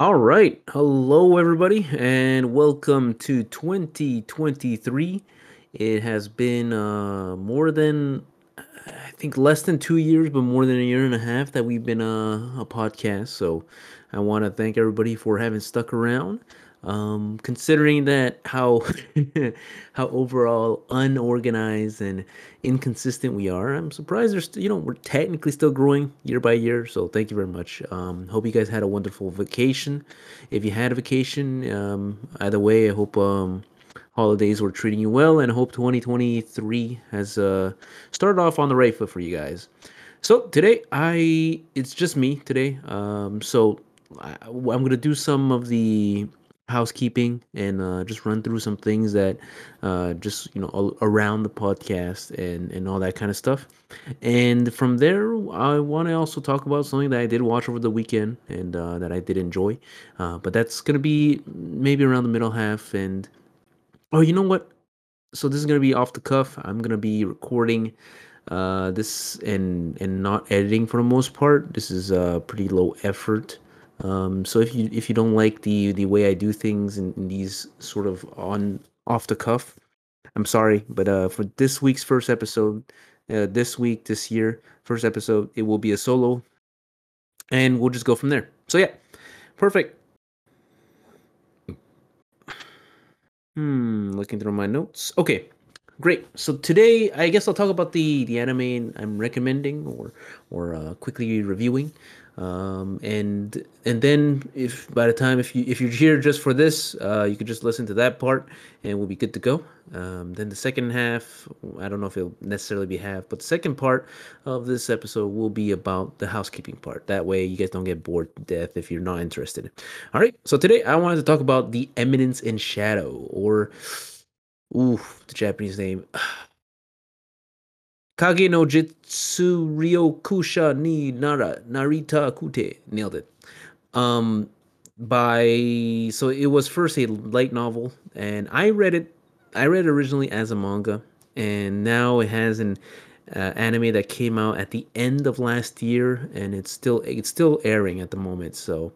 All right. Hello, everybody, and welcome to 2023. It has been uh, more than, I think, less than two years, but more than a year and a half that we've been uh, a podcast. So I want to thank everybody for having stuck around. Um, considering that how how overall unorganized and inconsistent we are, I'm surprised there's you know we're technically still growing year by year. So thank you very much. Um, hope you guys had a wonderful vacation. If you had a vacation, um, either way, I hope um, holidays were treating you well, and hope 2023 has uh, started off on the right foot for you guys. So today, I it's just me today. Um, so I, I'm gonna do some of the housekeeping and uh, just run through some things that uh, just you know around the podcast and and all that kind of stuff. And from there i want to also talk about something that i did watch over the weekend and uh, that i did enjoy. Uh, but that's gonna be maybe around the middle half and oh you know what? So this is gonna be off the cuff. I'm gonna be recording uh, this and and not editing for the most part. This is uh, pretty low effort um, so if you if you don't like the the way I do things and, these sort of on off the cuff, I'm sorry, but uh, for this week's first episode, uh, this week this year first episode, it will be a solo, and we'll just go from there. So yeah, perfect. Hmm, looking through my notes. Okay, great. So today, I guess I'll talk about the the anime I'm recommending or or uh, quickly reviewing um, and and then if by the time if you if you're here just for this uh, you could just listen to that part and we'll be good to go. Um, then the second half i don't know if it'll necessarily be half but the second part of this episode will be about the housekeeping part. That way you guys don't get bored to death if you're not interested. All right. So today i wanted to talk about the eminence in shadow or ooh the japanese name Kage no Jitsu Ryokusha ni Nara Narita Kute nailed it. Um, by so it was first a light novel, and I read it. I read it originally as a manga, and now it has an uh, anime that came out at the end of last year, and it's still it's still airing at the moment. So,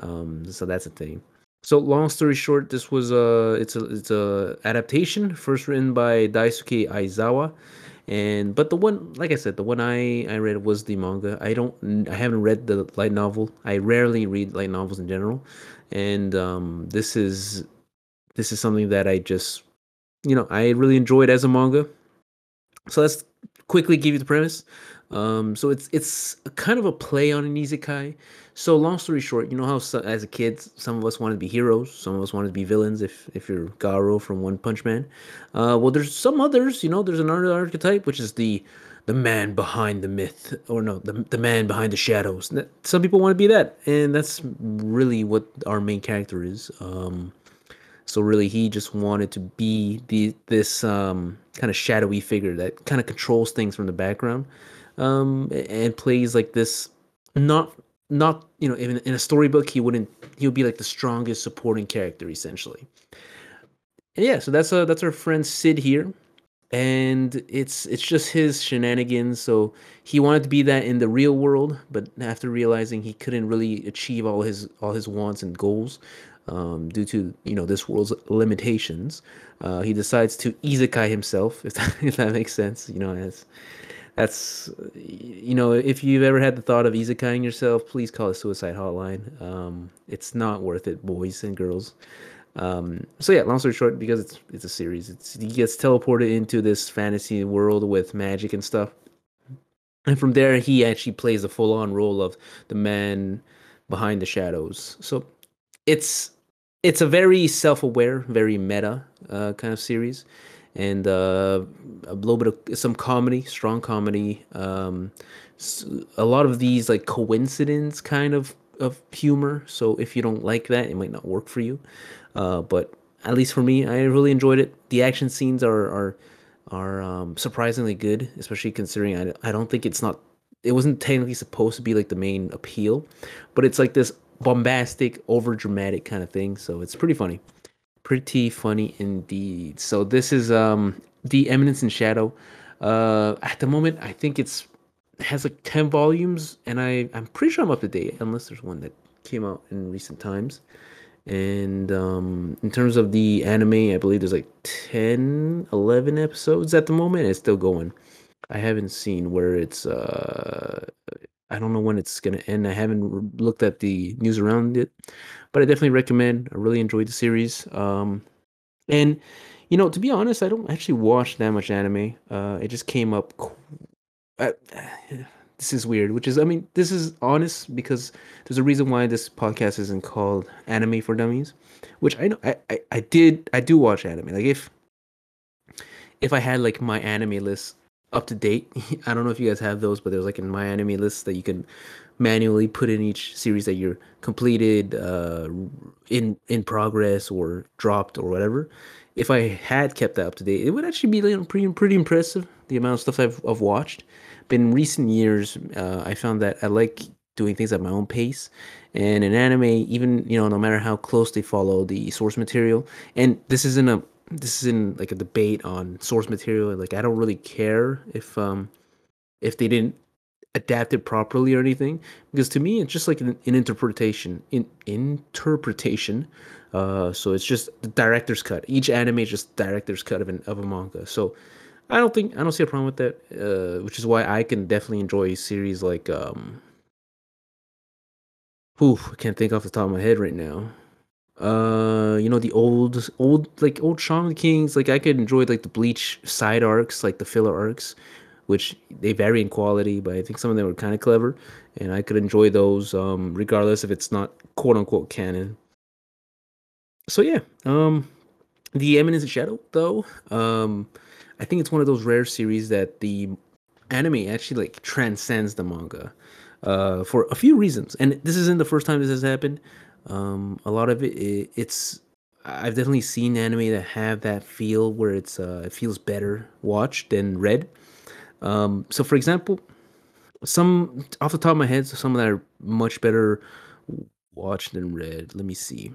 um, so that's a thing. So long story short, this was a it's a it's a adaptation first written by Daisuke Aizawa and but the one like i said the one i i read was the manga. I don't i haven't read the light novel. I rarely read light novels in general. And um this is this is something that i just you know i really enjoyed as a manga. So let's quickly give you the premise. Um so it's it's kind of a play on an isekai so long story short, you know how so, as a kid some of us wanted to be heroes, some of us wanted to be villains. If if you're Garou from One Punch Man, uh, well, there's some others. You know, there's another archetype which is the the man behind the myth, or no, the the man behind the shadows. Some people want to be that, and that's really what our main character is. Um, so really, he just wanted to be the this um, kind of shadowy figure that kind of controls things from the background, um, and plays like this not not you know in, in a storybook he wouldn't he would be like the strongest supporting character essentially. And yeah so that's uh that's our friend Cid here. And it's it's just his shenanigans. So he wanted to be that in the real world but after realizing he couldn't really achieve all his all his wants and goals um, due to you know this world's limitations uh, he decides to isekai himself if that, if that makes sense you know as that's you know if you've ever had the thought of isekaiing yourself please call a suicide hotline. Um, it's not worth it boys and girls. Um, so yeah long story short because it's it's a series it's he gets teleported into this fantasy world with magic and stuff. And from there he actually plays the full-on role of the man behind the shadows. So it's it's a very self-aware very meta uh, kind of series and uh, a little bit of some comedy, strong comedy. Um, a lot of these like coincidence kind of of humor. So if you don't like that, it might not work for you. Uh, but at least for me, I really enjoyed it. The action scenes are are are um, surprisingly good, especially considering I, I don't think it's not it wasn't technically supposed to be like the main appeal, but it's like this bombastic, over dramatic kind of thing. So it's pretty funny pretty funny indeed. So this is um the Eminence in Shadow. Uh, at the moment, I think it's has like ten volumes, and I I'm pretty sure I'm up to date, unless there's one that came out in recent times. And um, in terms of the anime, I believe there's like 10, 11 episodes at the moment. It's still going. I haven't seen where it's. Uh, I don't know when it's gonna end. I haven't looked at the news around it, but I definitely recommend. I really enjoyed the series. Um, and you know, to be honest, I don't actually watch that much anime. Uh, it just came up. Uh, this is weird, which is, I mean, this is honest because there's a reason why this podcast isn't called Anime for Dummies, which I know I, I, I did I do watch anime. Like if if I had like my anime list up to date, I don't know if you guys have those, but there's like in MyAnimeList that you can manually put in each series that you're completed, uh, in in progress or dropped or whatever. If I had kept that up to date, it would actually be pretty pretty impressive the amount of stuff I've, I've watched. But in recent years, uh, I found that I like doing things at my own pace. And in anime, even you know, no matter how close they follow the source material, and this isn't a this isn't like a debate on source material. Like I don't really care if um if they didn't adapt it properly or anything, because to me it's just like an, an interpretation in interpretation. Uh, so it's just the director's cut. Each anime is just director's cut of an of a manga. So I don't think I don't see a problem with that, uh, which is why I can definitely enjoy series like um. Oof, I can't think off the top of my head right now. Uh, you know the old, old like old Shaman Kings. Like I could enjoy like the Bleach side arcs, like the filler arcs, which they vary in quality, but I think some of them were kind of clever, and I could enjoy those, um, regardless if it's not quote unquote canon. So yeah, um, the Eminence in Shadow though, um, I think it's one of those rare series that the anime actually like transcends the manga uh, for a few reasons. And this isn't the first time this has happened. Um, a lot of it, it, it's I've definitely seen anime that have that feel where it's uh, it feels better watched than read. Um, so, for example, some off the top of my head, so some of that are much better watched than read. Let me see.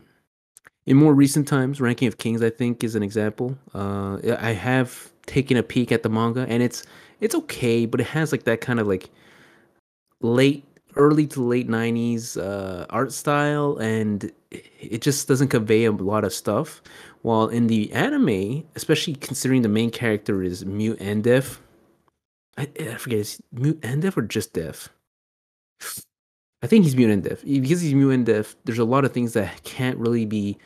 In more recent times, Ranking of Kings, I think, is an example. Uh, I have taken a peek at the manga, and it's it's okay, but it has like that kind of like late, early to late '90s uh, art style, and it just doesn't convey a lot of stuff. While in the anime, especially considering the main character is mute and deaf, I, I forget is mute and deaf or just deaf. I think he's mute and deaf because he's mute and deaf. There's a lot of things that can't really be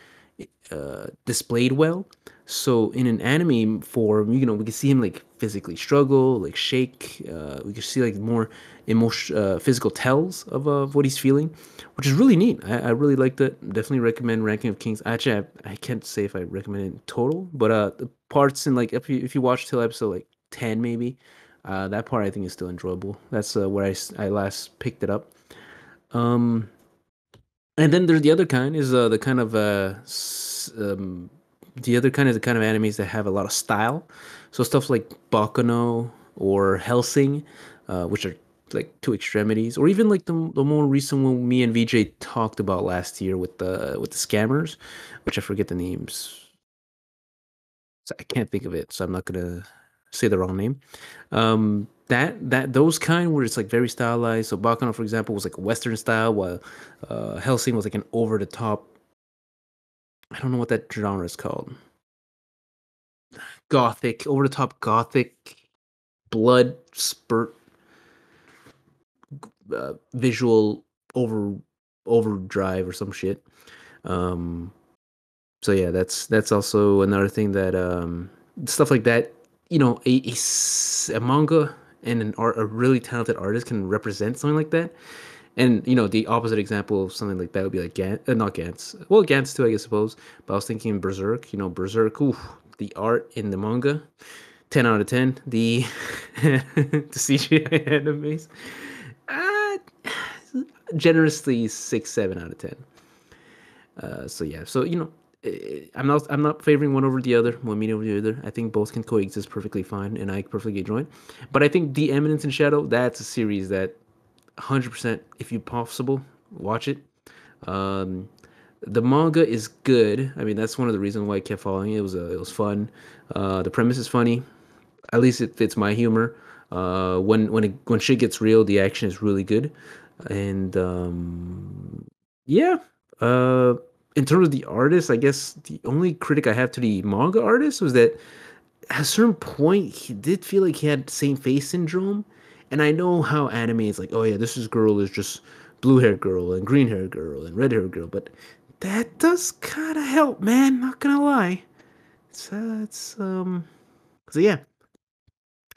uh, displayed well. So in an anime form, you know, we can see him like physically struggle, like shake. Uh, we can see like more emotion, uh, physical tells of, uh, of what he's feeling, which is really neat. I, I really liked it. Definitely recommend Ranking of Kings. Actually, I, I can't say if I recommend it in total, but uh, the parts in like if you if you watch till episode like ten maybe, uh, that part I think is still enjoyable. That's uh, where I I last picked it up. Um, and then there's the other kind is uh, the kind of uh, um, the other kind is the kind of animes that have a lot of style. So stuff like Baccano or Hellsing, uh, which are like two extremities, or even like the, the more recent one me and VJ talked about last year with the with the scammers, which I forget the names. So I can't think of it, so I'm not gonna say the wrong name. Um, that that those kind where it's like very stylized. So Baccano, for example, was like Western style, while uh, Hellsing was like an over the top I don't know what that genre is called. Gothic, over the top gothic, blood spurt, uh, visual over overdrive or some shit. Um, so yeah, that's that's also another thing that um, stuff like that. You know, a, a, a manga and an art, a really talented artist can represent something like that and you know, the opposite example of something like that would be like Gantz, uh, not Gantz. Well, Gantz too, I guess, suppose. But I was thinking Berserk. You know, Berserk. Ooh, the art in the manga, ten out of ten. The the CGI animes, uh, generously six, seven out of ten. Uh, so yeah, so you know, I'm not I'm not favoring one over the other, one medium over the other. I think both can coexist perfectly fine, and I perfectly enjoy. But I think The Eminence in Shadow, that's a series that 100% if you possible watch it um, the manga is good i mean that's one of the reasons why i kept following it, it was a, it was fun uh, the premise is funny at least it fits my humor uh, when when it, when shit gets real the action is really good and um, Yeah. Uh, in terms of the artist, I guess the only critic I have to the manga artist was that at a certain point he did feel like he had same face syndrome. And I know how anime is like, oh yeah, this is girl is just blue hair girl and green hair girl and red hair girl, but that does kind of help, man. Not gonna lie. It's uh, it's um, so yeah,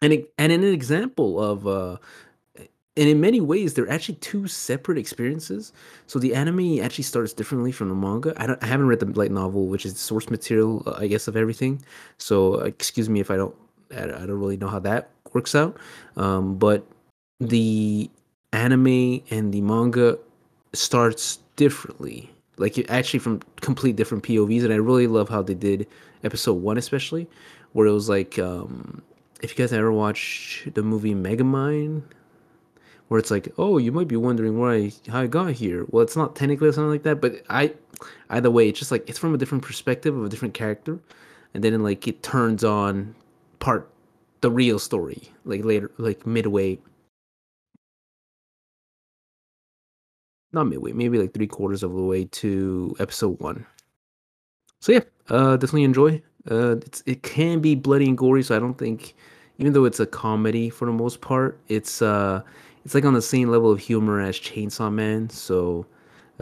and and an example of uh and in many ways they're actually two separate experiences. So the anime actually starts differently from the manga. I, don't, I haven't read the light novel which is the source material uh, i guess of everything. So uh, excuse me if i don't i I don't really know how that works out. Um, but the anime and the manga starts differently. Like actually from complete different povs and i really love how they did episode one especially where it was like um, if you guys ever watch the movie megamind where it's like, oh, you might be wondering why how I got here. Well, it's not technically something like that, but I either way, it's just like it's from a different perspective of a different character, and then like it turns on part the real story like later like midway. Not midway maybe like three quarters of the way to episode one. So yeah uh definitely enjoy. Uh it's it can be bloody and gory so i don't think even though it's a comedy for the most part it's uh it's like on the same level of humor as chainsaw man so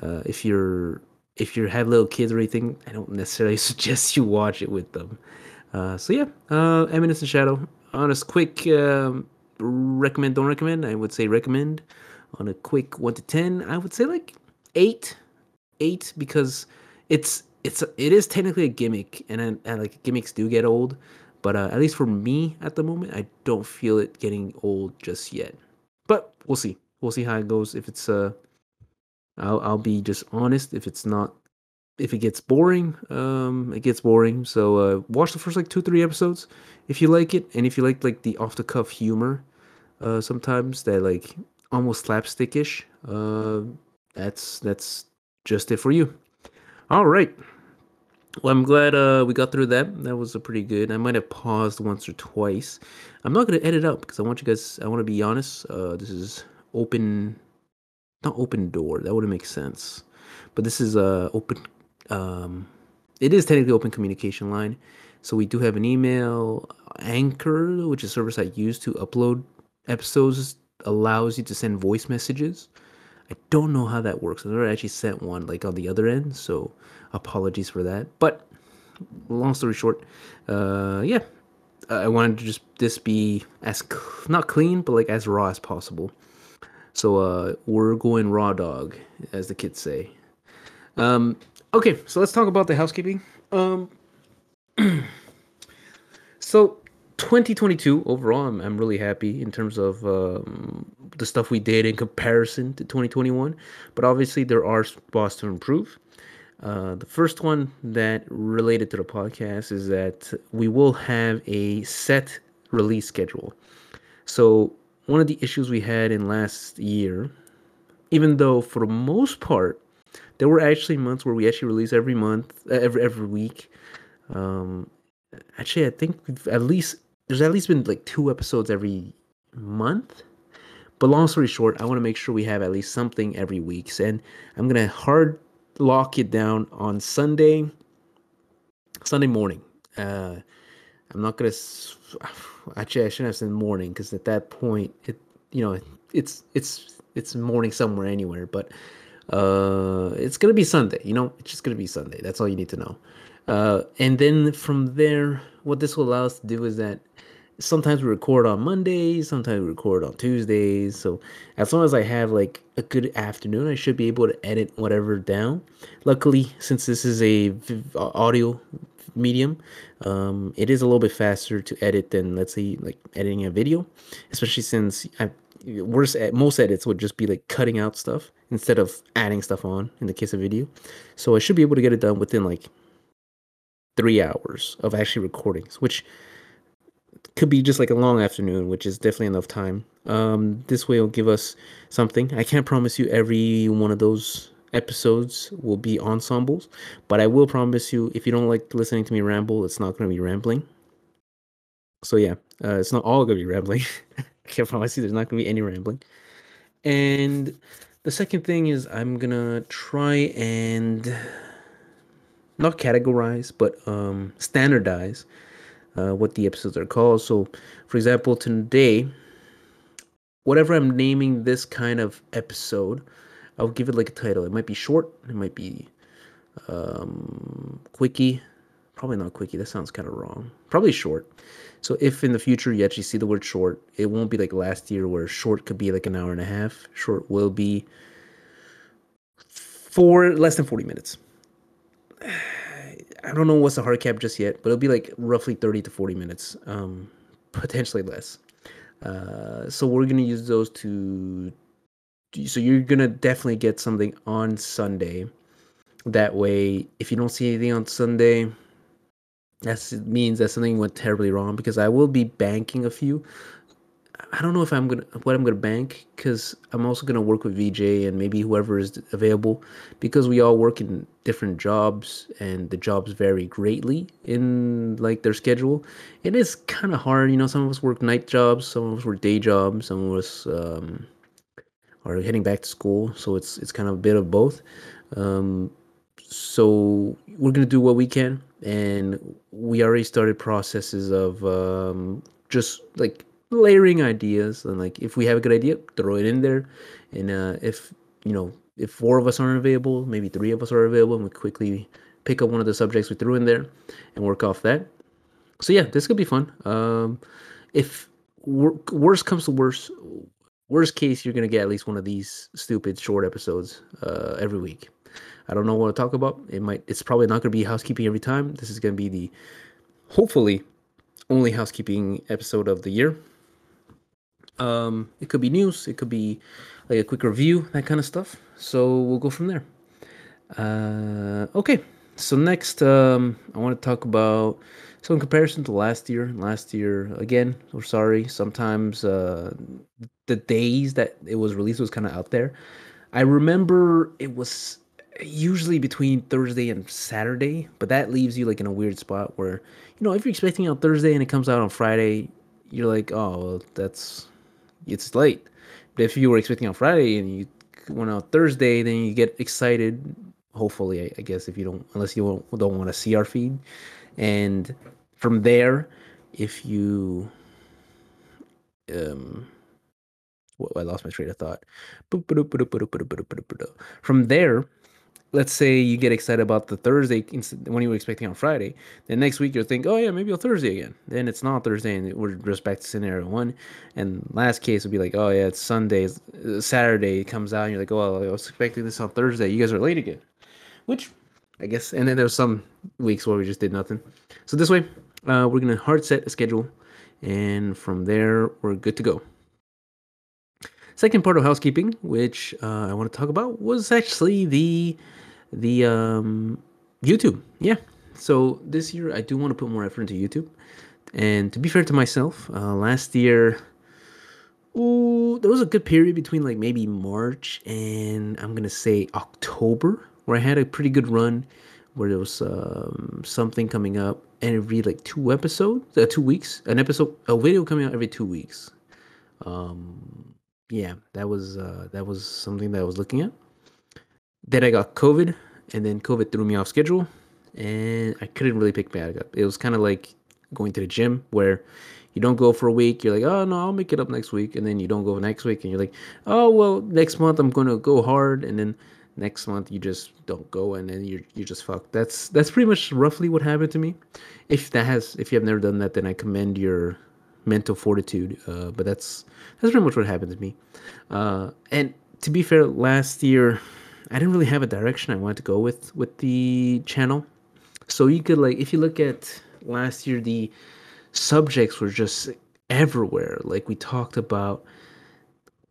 uh if you're if you have little kids or anything i don't necessarily suggest you watch it with them. Uh so yeah uh eminence and shadow. On a quick um recommend don't recommend i would say recommend. On a quick 1 to 10 i would say like 8 eight because it's it's it is technically a gimmick, and and, and like gimmicks do get old, but uh, at least for me at the moment, I don't feel it getting old just yet. We'll see. We'll see how it goes. If it's uh, I'll I'll be just honest. If it's not, if it gets boring, um, it gets boring. So uh, watch the first like two three episodes if you like it, and if you like like the off the cuff humor, uh, sometimes that like almost slapstickish, uh, that's that's just it for you. All right. Well, I'm glad uh, we got through that. That was a pretty good. I might have paused once or twice. I'm not gonna edit up because I want you guys. I want to be honest. Uh, this is open, not open door. That wouldn't make sense. But this is uh open. Um, it is technically open communication line. So we do have an email. Anchor, which is a service I use to upload episodes, allows you to send voice messages. I don't know how that works. I've never actually sent one like on the other end, so apologies for that. But long story short, uh, yeah, I wanted to just this be as cl- not clean, but like as raw as possible. So uh, we're going raw dog, as the kids say. Um, okay, so let's talk about the housekeeping. Um, so 2022 overall, I'm, I'm really happy in terms of um, the stuff we did in comparison to 2021. But obviously, there are spots to improve. Uh, the first one that related to the podcast is that we will have a set release schedule. So, one of the issues we had in last year, even though for the most part, there were actually months where we actually released every month, every every week. Um, actually, I think at least there's at least been like two episodes every month. But long story short, I want to make sure we have at least something every week, and I'm gonna hard lock it down on Sunday, Sunday morning. Uh, I'm not gonna. Actually, I shouldn't have said morning because at that point, it you know it's it's it's morning somewhere anywhere. But uh, it's gonna be Sunday. You know, it's just gonna be Sunday. That's all you need to know. Uh, and then from there, what this will allow us to do is that sometimes we record on Mondays, sometimes we record on Tuesdays. So as long as I have like a good afternoon, I should be able to edit whatever down. Luckily, since this is a v- audio medium, um, it is a little bit faster to edit than let's say like editing a video, especially since I worst at most edits would just be like cutting out stuff instead of adding stuff on in the case of video. So I should be able to get it done within like three hours of actually recordings, which could be just like a long afternoon, which is definitely enough time. Um, this way, it'll give us something. I can't promise you every one of those episodes will be ensembles, but I will promise you if you don't like listening to me ramble, it's not going to be rambling. So yeah, uh, it's not all going to be rambling. I can't promise you there's not going to be any rambling. And the second thing is I'm gonna try and not categorize, but um, standardize uh, what the episodes are called. So, for example, today, whatever I'm naming this kind of episode, I'll give it like a title. It might be short, it might be um, quickie. Probably not quickie. That sounds kind of wrong. Probably short. So if in the future you actually see the word short, it won't be like last year where short could be like an hour and a half. Short will be for less than 40 minutes. I don't know what's the hard cap just yet, but it'll be like roughly 30 to 40 minutes, um, potentially less. Uh, so we're gonna use those to. So you're gonna definitely get something on Sunday. That way, if you don't see anything on Sunday, that means that something went terribly wrong because I will be banking a few. I don't know if I'm gonna what I'm gonna bank because I'm also gonna work with VJ and maybe whoever is available because we all work in different jobs and the jobs vary greatly in like their schedule. It is kind of hard, you know. Some of us work night jobs, some of us work day jobs, some of us um, are heading back to school, so it's it's kind of a bit of both. Um, so we're gonna do what we can, and we already started processes of um, just like layering ideas and like if we have a good idea throw it in there. And uh, if you know if four of us aren't available maybe three of us are available and we quickly pick up one of the subjects we threw in there and work off that. So yeah this could be fun. Um, if wor- worst comes to worst worst case you're gonna get at least one of these stupid short episodes uh, every week. I don't know what to talk about. It might it's probably not gonna be housekeeping every time. This is gonna be the hopefully only housekeeping episode of the year um, it could be news, it could be like a quick review, that kind of stuff. So we'll go from there. Uh, okay, so next, um, I want to talk about so in comparison to last year. Last year, again, we're sorry. Sometimes uh, the days that it was released was kind of out there. I remember it was usually between Thursday and Saturday, but that leaves you like in a weird spot where you know if you're expecting it on Thursday and it comes out on Friday, you're like, oh, well, that's it's late. But if you were expecting on Friday and you went out Thursday, then you get excited. Hopefully, I, I guess if you don't, unless you don't, don't want to see our feed, and from there, if you, um, well, I lost my train of thought. From there, let's say you get excited about the Thursday when you were expecting on Friday. Then next week you'll think, oh yeah, maybe on Thursday again. Then it's not Thursday, and we're just back to scenario one. And last case would be like, oh yeah, it's Sunday, uh, Saturday comes out, and you're like, oh, I was expecting this on Thursday. You guys are late again, which I guess. And then there's some weeks where we just did nothing. So this way, uh, we're gonna hard set a schedule, and from there we're good to go. Second part of housekeeping, which uh, I want to talk about, was actually the the um, YouTube. Yeah. So this year I do want to put more effort into YouTube. And to be fair to myself, uh, last year, ooh, there was a good period between like maybe March and I'm gonna say October where I had a pretty good run, where there was um, something coming up and every like two episodes, uh, two weeks, an episode, a video coming out every two weeks. Um, yeah, that was uh, that was something that I was looking at. Then I got COVID, and then COVID threw me off schedule, and I couldn't really pick back up. It was kind of like going to the gym where you don't go for a week. You're like, oh no, I'll make it up next week, and then you don't go next week, and you're like, oh well, next month I'm gonna go hard, and then next month you just don't go, and then you're you're just fucked. That's that's pretty much roughly what happened to me. If that has, if you have never done that, then I commend your mental fortitude. Uh, but that's that's pretty much what happened to me. Uh, and to be fair, last year I didn't really have a direction I wanted to go with with the channel. So you could like if you look at last year the subjects were just everywhere. Like we talked about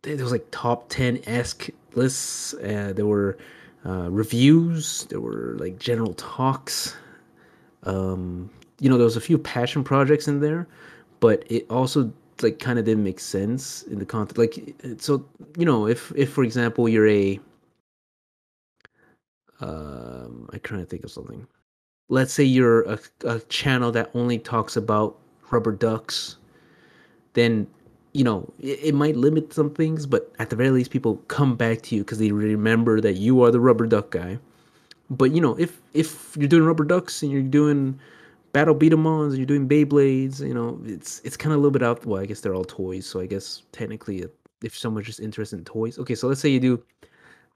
there was like top 10 esque lists. Uh, there were uh, reviews. There were like general talks. Um, you know, there was a few passion projects in there, but it also like kind of didn't make sense in the content. Like, so you know, if if for example you're a um, I trying to think of something. Let's say you're a, a channel that only talks about rubber ducks, then you know, it, it, might limit some things, but at the very least, people come back to you because they remember that you are the rubber duck guy. But you know, if if you're doing rubber ducks and you're doing Battle B-Damans and you're doing Beyblades, you know, it's it's kind of a little bit out. Well, I guess they're all toys, so I guess technically, if someone's just interested in toys, okay. So let's say you do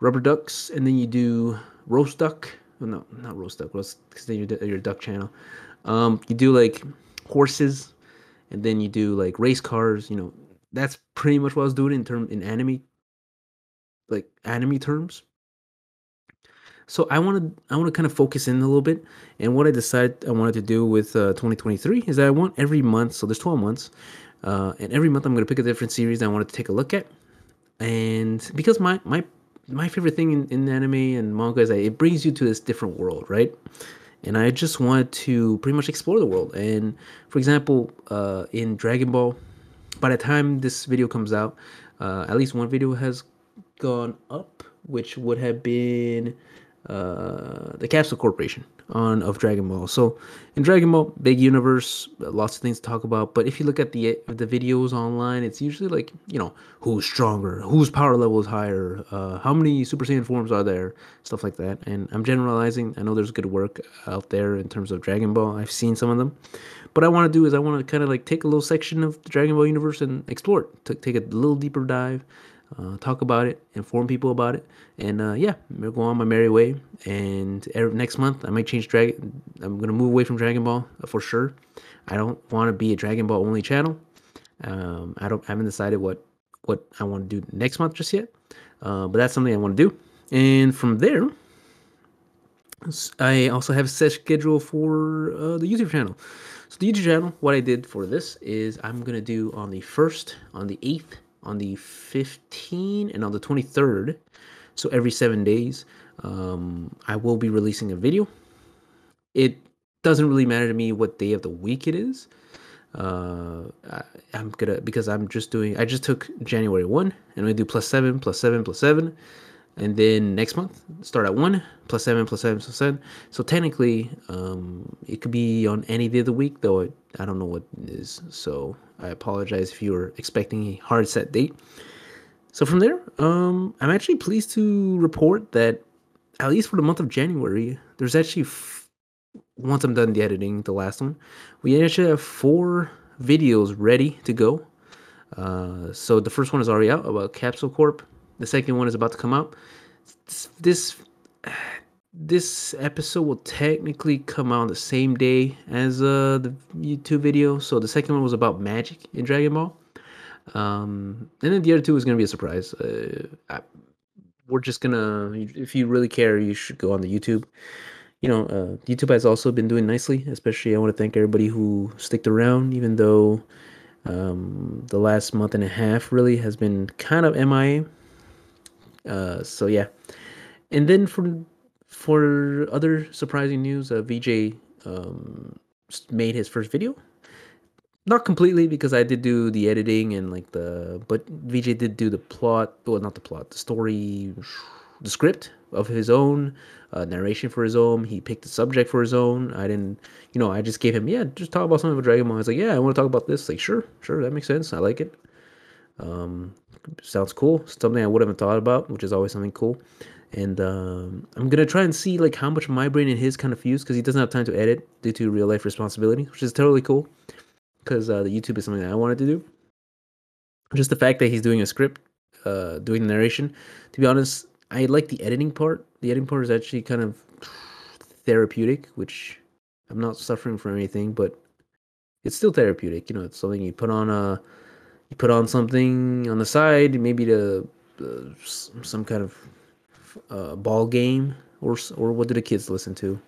rubber ducks and then you do roast duck. Well, no, not roast duck. Because then you're your duck channel. Um, you do like horses, and then you do like race cars. You know, that's pretty much what I was doing in term in anime, like anime terms. So I wanted I want to kind of focus in a little bit, and what I decided I wanted to do with uh, 2023 is that I want every month. So there's 12 months, uh, and every month I'm going to pick a different series I wanted to take a look at, and because my my my favorite thing in, in anime and manga is that it brings you to this different world, right? And I just wanted to pretty much explore the world. And for example, uh, in Dragon Ball, by the time this video comes out, uh, at least one video has gone up, which would have been uh, the Capsule Corporation on of Dragon Ball. So in Dragon Ball, big universe, lots of things to talk about. But if you look at the the videos online, it's usually like you know who's stronger, whose power level is higher, uh, how many Super Saiyan forms are there, stuff like that. And I'm generalizing. I know there's good work out there in terms of Dragon Ball. I've seen some of them. What I want to do is I want to kind of like take a little section of the Dragon Ball universe and explore it, to take a little deeper dive, uh, talk about it, inform people about it, and uh, yeah, I'm gonna go on my merry way. And every, next month, I might change Dragon. I'm gonna move away from Dragon Ball uh, for sure. I don't want to be a Dragon Ball only channel. Um, I don't I haven't decided what what I want to do next month just yet, uh, but that's something I want to do. And from there, I also have a set schedule for uh, the YouTube channel. So the YouTube channel, what I did for this is I'm gonna do on the first, on the eighth, on the 15th and on the 23rd. So every seven days, um, I will be releasing a video. It doesn't really matter to me what day of the week it is. Uh, I, am gonna because I'm just doing. I just took January one, and we do plus seven, plus seven, plus seven, and then next month start at one, plus seven, plus seven, plus seven. So technically, um, it could be on any day of the week, though. I, don't know what is. So I apologize if you were expecting a hard set date. So from there, um, I'm actually pleased to report that at least for the month of January, there's actually f- once I'm done the editing, the last one, we actually have four videos ready to go. Uh, so the first one is already out about Capsule Corp. The second one is about to come out. This this episode will technically come out on the same day as uh, the YouTube video. So the second one was about magic in Dragon Ball. Um, and then the other two is to be a surprise. Uh, I, we're just gonna, if you really care, you should go on the YouTube. You know, uh, YouTube has also been doing nicely. Especially, I want to thank everybody who sticked around, even though um, the last month and a half really has been kind of MIA. Uh, so yeah, and then from for other surprising news, uh, VJ um, made his first video. Not completely because I did do the editing and like the, but VJ did do the plot. Well, not the plot, the story, the script of his own, uh, narration for his own. He picked the subject for his own. I didn't, you know, I just gave him, yeah, just talk about something with Dragon Ball. I was like, yeah, I want to talk about this. Like, sure, sure, that makes sense. I like it. Um, sounds cool. Something I would have thought about, which is always something cool and um, I'm gonna try and see like how much my brain and his kind of fuse because he doesn't have time to edit due to real life responsibility, which is totally cool. Because uh, the YouTube is something that I wanted to do. Just the fact that he's doing a script, uh, doing the narration. To be honest, I like the editing part. The editing part is actually kind of therapeutic, which I'm not suffering from anything, but it's still therapeutic. You know, it's something you put on a, you put on something on the side, maybe to uh, some kind of uh, ball game or or what do the kids listen to?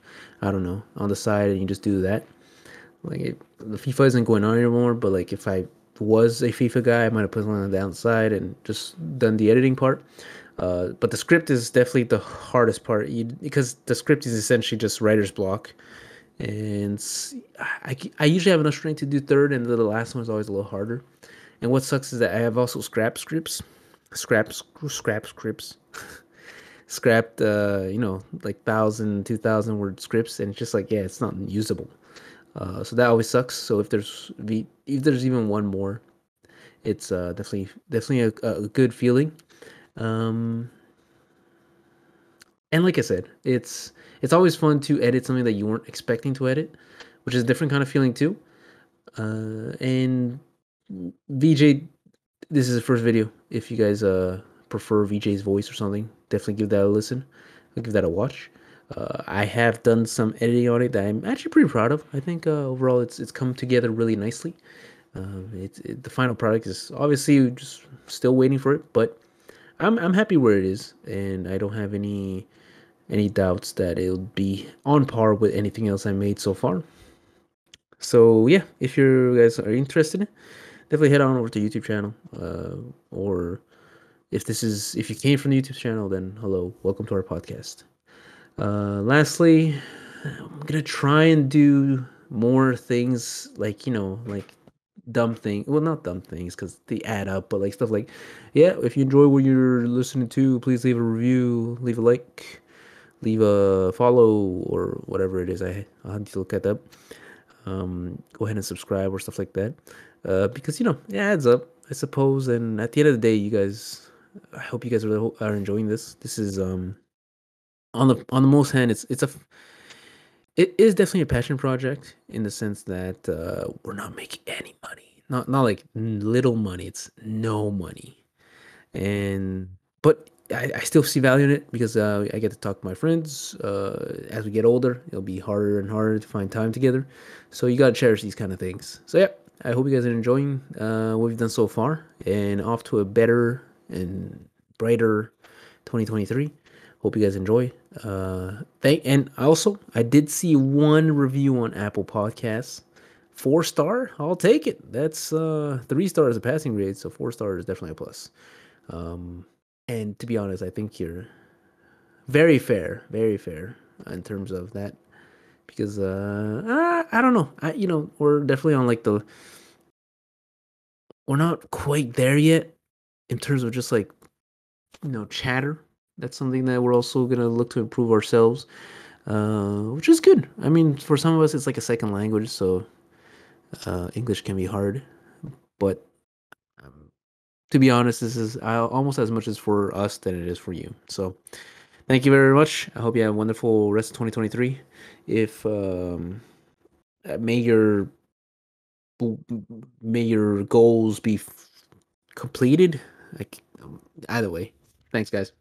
I don't know on the side, and you just do that. Like it, the FIFA isn't going on anymore, but like if I was a FIFA guy, I might have put something on the outside and just done the editing part. Uh, but the script is definitely the hardest part you, because the script is essentially just writer's block. And I, I usually have enough strength to do third, and the last one is always a little harder. And what sucks is that I have also scrap scripts, scrap scrap scripts. scrapped uh you know like thousand two thousand word scripts and it's just like yeah it's not usable uh so that always sucks so if there's if there's even one more it's uh, definitely definitely a, a good feeling. Um, and like I said, it's it's always fun to edit something that you weren't expecting to edit, which is a different kind of feeling too. Uh, and VJ, this is the first video. If you guys uh, prefer VJ's voice or something, definitely give that a listen. I'll give that a watch. Uh, I have done some editing on it that I'm actually pretty proud of. I think uh, overall it's it's come together really nicely. Um, it's it, the final product is obviously just still waiting for it, but I'm I'm happy where it is, and I don't have any any doubts that it'll be on par with anything else I made so far. So yeah, if you guys are interested, definitely head on over to YouTube channel, uh, or if this is if you came from the YouTube channel, then hello, welcome to our podcast. Uh, lastly, I'm gonna try and do more things like you know like dumb thing well not dumb things because they add up but like stuff like yeah if you enjoy what you're listening to please leave a review leave a like leave a follow or whatever it is i i'll have to look at that um go ahead and subscribe or stuff like that uh because you know it adds up i suppose and at the end of the day you guys i hope you guys are, are enjoying this this is um on the on the most hand it's it's a it is definitely a passion project in the sense that uh, we're not making any money. Not not like little money. It's no money, and but I, I still see value in it because uh, I get to talk to my friends. Uh, as we get older, it'll be harder and harder to find time together. So you gotta cherish these kind of things. So yeah, I hope you guys are enjoying uh, what we've done so far, and off to a better and brighter 2023 hope you guys enjoy. Uh thank and also i did see one review on apple podcasts. Four star? I'll take it. That's uh three stars a passing grade so four stars is definitely a plus. Um and to be honest i think you're very fair very fair in terms of that because uh i, I don't know i you know we're definitely on like the we're not quite there yet in terms of just like you know chatter that's something that we're also gonna look to improve ourselves, uh, which is good. I mean, for some of us, it's like a second language, so uh, English can be hard. But um, to be honest, this is uh, almost as much as for us than it is for you. So, thank you very much. I hope you have a wonderful rest of 2023. If um, uh, may your may your goals be f- completed. Like either way. Thanks, guys.